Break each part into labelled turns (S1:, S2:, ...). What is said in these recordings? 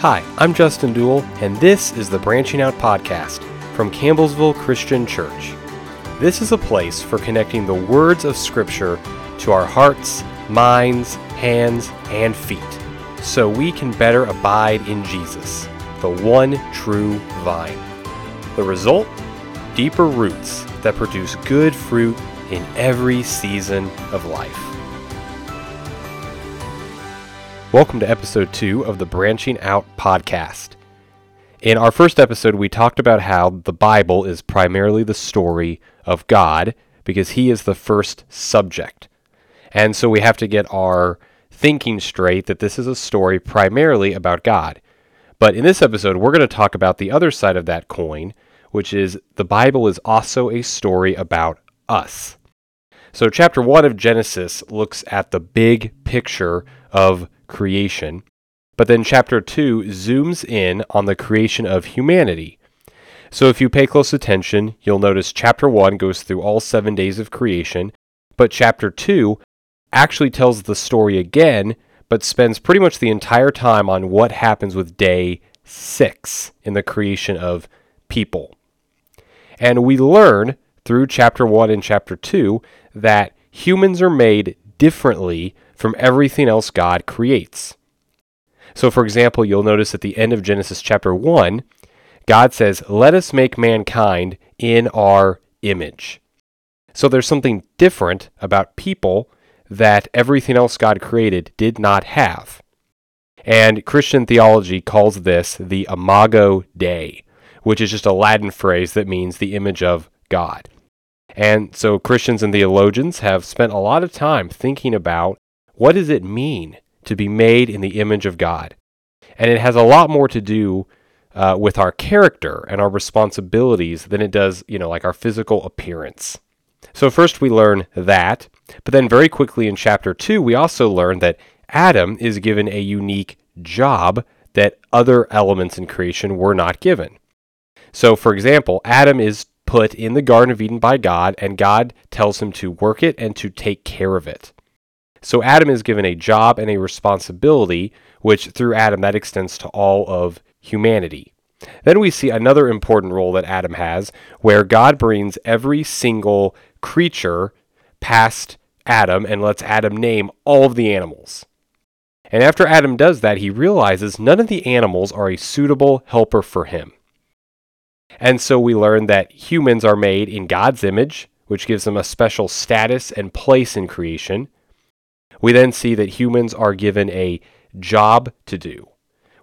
S1: Hi, I'm Justin Duell, and this is the Branching Out Podcast from Campbellsville Christian Church. This is a place for connecting the words of Scripture to our hearts, minds, hands, and feet, so we can better abide in Jesus, the one true vine. The result? Deeper roots that produce good fruit in every season of life. Welcome to episode two of the Branching Out podcast. In our first episode, we talked about how the Bible is primarily the story of God because He is the first subject. And so we have to get our thinking straight that this is a story primarily about God. But in this episode, we're going to talk about the other side of that coin, which is the Bible is also a story about us. So, chapter one of Genesis looks at the big picture of creation. But then chapter 2 zooms in on the creation of humanity. So if you pay close attention, you'll notice chapter 1 goes through all seven days of creation, but chapter 2 actually tells the story again, but spends pretty much the entire time on what happens with day 6 in the creation of people. And we learn through chapter 1 and chapter 2 that humans are made differently from everything else God creates. So, for example, you'll notice at the end of Genesis chapter 1, God says, Let us make mankind in our image. So, there's something different about people that everything else God created did not have. And Christian theology calls this the Imago Dei, which is just a Latin phrase that means the image of God. And so Christians and theologians have spent a lot of time thinking about what does it mean to be made in the image of God? And it has a lot more to do uh, with our character and our responsibilities than it does, you know, like our physical appearance. So, first we learn that, but then very quickly in chapter 2, we also learn that Adam is given a unique job that other elements in creation were not given. So, for example, Adam is put in the Garden of Eden by God, and God tells him to work it and to take care of it. So Adam is given a job and a responsibility, which through Adam that extends to all of humanity. Then we see another important role that Adam has, where God brings every single creature past Adam and lets Adam name all of the animals. And after Adam does that, he realizes none of the animals are a suitable helper for him. And so we learn that humans are made in God's image, which gives them a special status and place in creation. We then see that humans are given a job to do,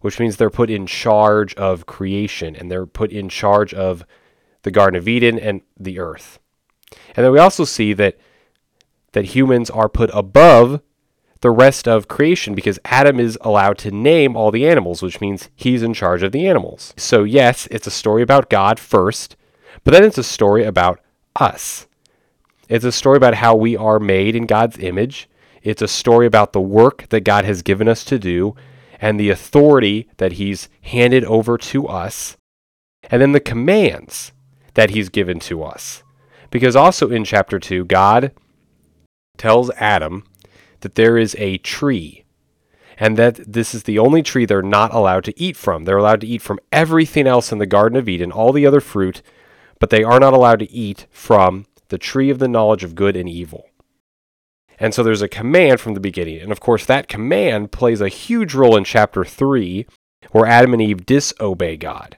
S1: which means they're put in charge of creation and they're put in charge of the Garden of Eden and the earth. And then we also see that that humans are put above the rest of creation because Adam is allowed to name all the animals, which means he's in charge of the animals. So, yes, it's a story about God first, but then it's a story about us. It's a story about how we are made in God's image it's a story about the work that God has given us to do and the authority that He's handed over to us, and then the commands that He's given to us. Because also in chapter 2, God tells Adam that there is a tree and that this is the only tree they're not allowed to eat from. They're allowed to eat from everything else in the Garden of Eden, all the other fruit, but they are not allowed to eat from the tree of the knowledge of good and evil. And so there's a command from the beginning. And of course, that command plays a huge role in chapter 3, where Adam and Eve disobey God.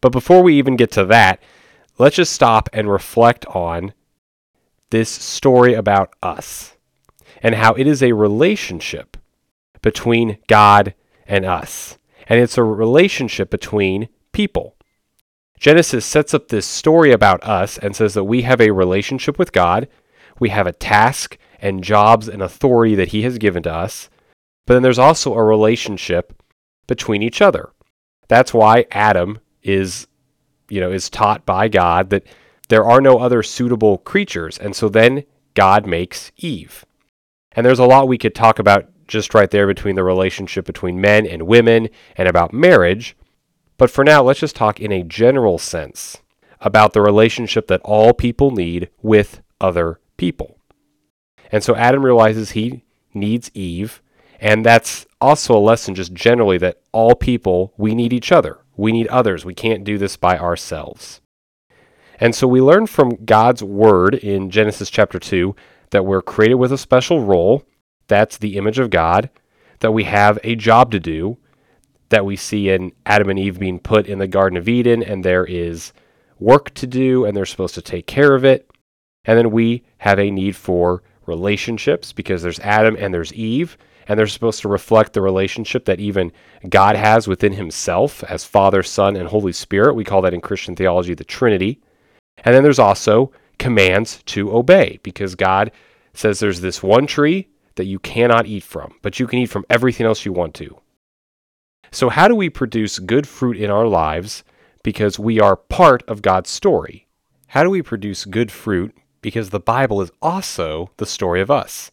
S1: But before we even get to that, let's just stop and reflect on this story about us and how it is a relationship between God and us. And it's a relationship between people. Genesis sets up this story about us and says that we have a relationship with God, we have a task and jobs and authority that He has given to us. But then there's also a relationship between each other. That's why Adam is, you know, is taught by God that there are no other suitable creatures. And so then God makes Eve. And there's a lot we could talk about just right there between the relationship between men and women and about marriage. But for now, let's just talk in a general sense about the relationship that all people need with other people. And so Adam realizes he needs Eve, and that's also a lesson just generally that all people, we need each other. We need others. We can't do this by ourselves. And so we learn from God's word in Genesis chapter 2 that we're created with a special role. That's the image of God. That we have a job to do. That we see in Adam and Eve being put in the Garden of Eden, and there is work to do, and they're supposed to take care of it. And then we have a need for relationships because there's Adam and there's Eve, and they're supposed to reflect the relationship that even God has within himself as Father, Son, and Holy Spirit. We call that in Christian theology the Trinity. And then there's also commands to obey because God says there's this one tree that you cannot eat from, but you can eat from everything else you want to. So, how do we produce good fruit in our lives because we are part of God's story? How do we produce good fruit because the Bible is also the story of us?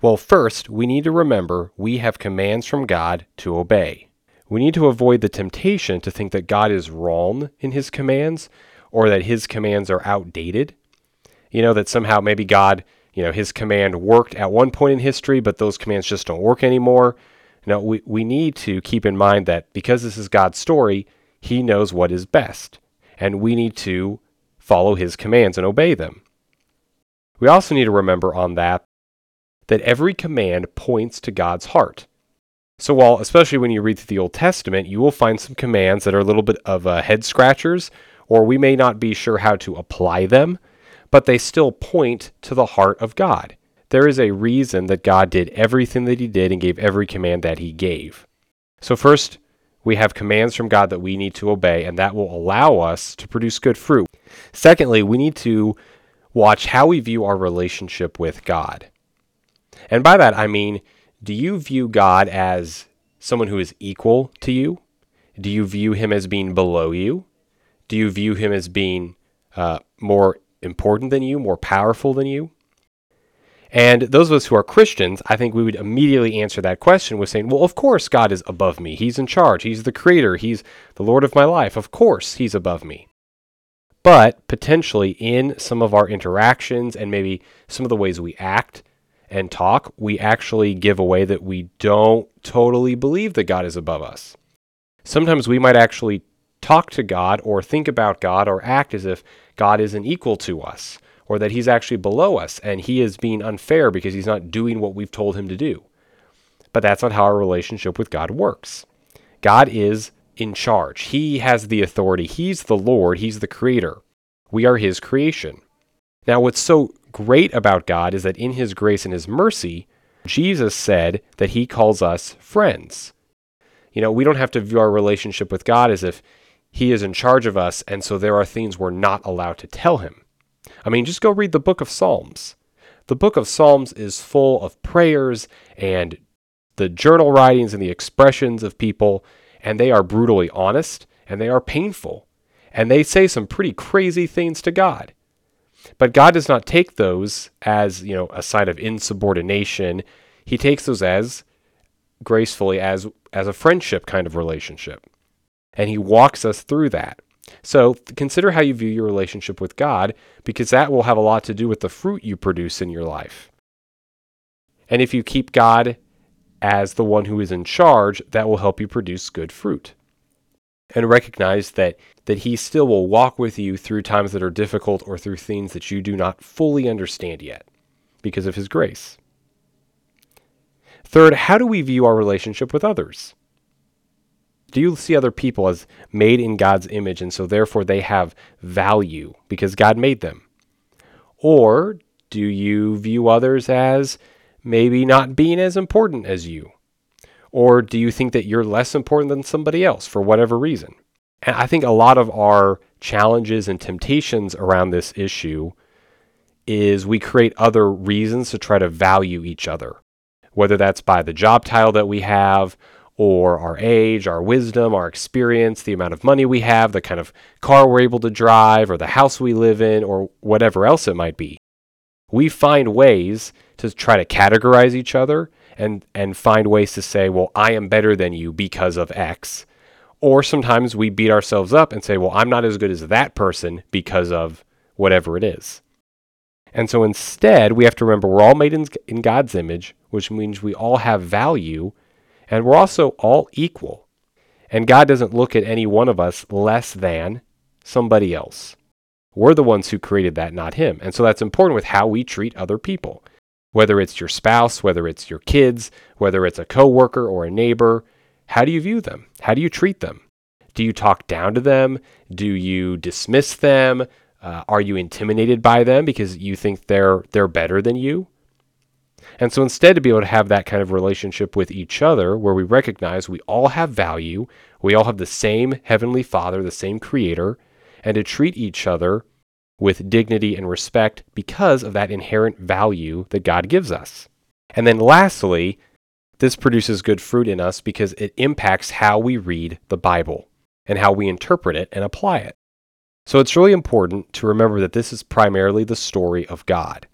S1: Well, first, we need to remember we have commands from God to obey. We need to avoid the temptation to think that God is wrong in his commands or that his commands are outdated. You know, that somehow maybe God, you know, his command worked at one point in history, but those commands just don't work anymore. No, we, we need to keep in mind that because this is God's story, he knows what is best. And we need to follow his commands and obey them. We also need to remember on that that every command points to God's heart. So, while, especially when you read through the Old Testament, you will find some commands that are a little bit of uh, head scratchers, or we may not be sure how to apply them, but they still point to the heart of God. There is a reason that God did everything that He did and gave every command that He gave. So, first, we have commands from God that we need to obey, and that will allow us to produce good fruit. Secondly, we need to watch how we view our relationship with God. And by that, I mean, do you view God as someone who is equal to you? Do you view him as being below you? Do you view him as being uh, more important than you, more powerful than you? And those of us who are Christians, I think we would immediately answer that question with saying, well, of course God is above me. He's in charge. He's the creator. He's the Lord of my life. Of course he's above me. But potentially in some of our interactions and maybe some of the ways we act, and talk, we actually give away that we don't totally believe that God is above us. Sometimes we might actually talk to God or think about God or act as if God isn't equal to us or that he's actually below us and he is being unfair because he's not doing what we've told him to do. But that's not how our relationship with God works. God is in charge, he has the authority, he's the Lord, he's the creator. We are his creation. Now, what's so great about God is that in his grace and his mercy, Jesus said that he calls us friends. You know, we don't have to view our relationship with God as if he is in charge of us, and so there are things we're not allowed to tell him. I mean, just go read the book of Psalms. The book of Psalms is full of prayers and the journal writings and the expressions of people, and they are brutally honest and they are painful. And they say some pretty crazy things to God. But God does not take those as, you know, a sign of insubordination. He takes those as gracefully as as a friendship kind of relationship. And he walks us through that. So consider how you view your relationship with God because that will have a lot to do with the fruit you produce in your life. And if you keep God as the one who is in charge, that will help you produce good fruit and recognize that that he still will walk with you through times that are difficult or through things that you do not fully understand yet because of his grace. Third, how do we view our relationship with others? Do you see other people as made in God's image and so therefore they have value because God made them? Or do you view others as maybe not being as important as you or do you think that you're less important than somebody else for whatever reason? And I think a lot of our challenges and temptations around this issue is we create other reasons to try to value each other, whether that's by the job title that we have, or our age, our wisdom, our experience, the amount of money we have, the kind of car we're able to drive, or the house we live in, or whatever else it might be. We find ways to try to categorize each other and and find ways to say, well, I am better than you because of X. Or sometimes we beat ourselves up and say, well, I'm not as good as that person because of whatever it is. And so instead, we have to remember we're all made in, in God's image, which means we all have value. And we're also all equal. And God doesn't look at any one of us less than somebody else. We're the ones who created that, not Him. And so that's important with how we treat other people. Whether it's your spouse, whether it's your kids, whether it's a coworker or a neighbor, how do you view them? How do you treat them? Do you talk down to them? Do you dismiss them? Uh, are you intimidated by them because you think they're they're better than you? And so instead to be able to have that kind of relationship with each other where we recognize we all have value, we all have the same heavenly Father, the same creator, and to treat each other with dignity and respect because of that inherent value that God gives us. And then lastly, this produces good fruit in us because it impacts how we read the Bible and how we interpret it and apply it. So it's really important to remember that this is primarily the story of God.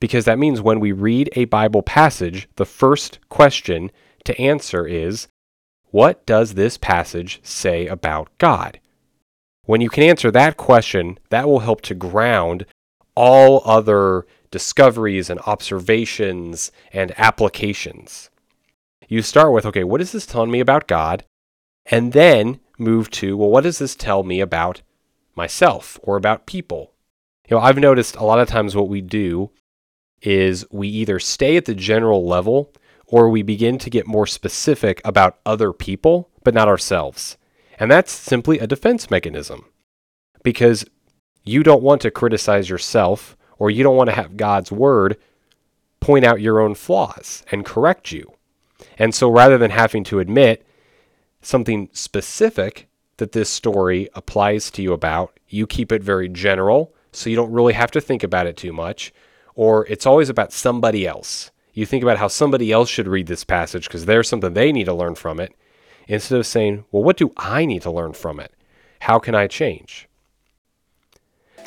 S1: Because that means when we read a Bible passage, the first question to answer is what does this passage say about God? When you can answer that question, that will help to ground all other discoveries and observations and applications. You start with, okay, what is this telling me about God? And then move to, well, what does this tell me about myself or about people? You know, I've noticed a lot of times what we do is we either stay at the general level or we begin to get more specific about other people, but not ourselves. And that's simply a defense mechanism because you don't want to criticize yourself or you don't want to have God's word point out your own flaws and correct you. And so rather than having to admit something specific that this story applies to you about, you keep it very general so you don't really have to think about it too much. Or it's always about somebody else. You think about how somebody else should read this passage because there's something they need to learn from it instead of saying, well, what do I need to learn from it? How can I change?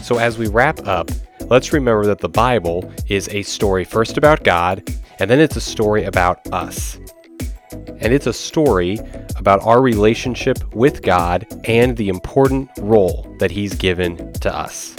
S1: So, as we wrap up, let's remember that the Bible is a story first about God, and then it's a story about us. And it's a story about our relationship with God and the important role that He's given to us.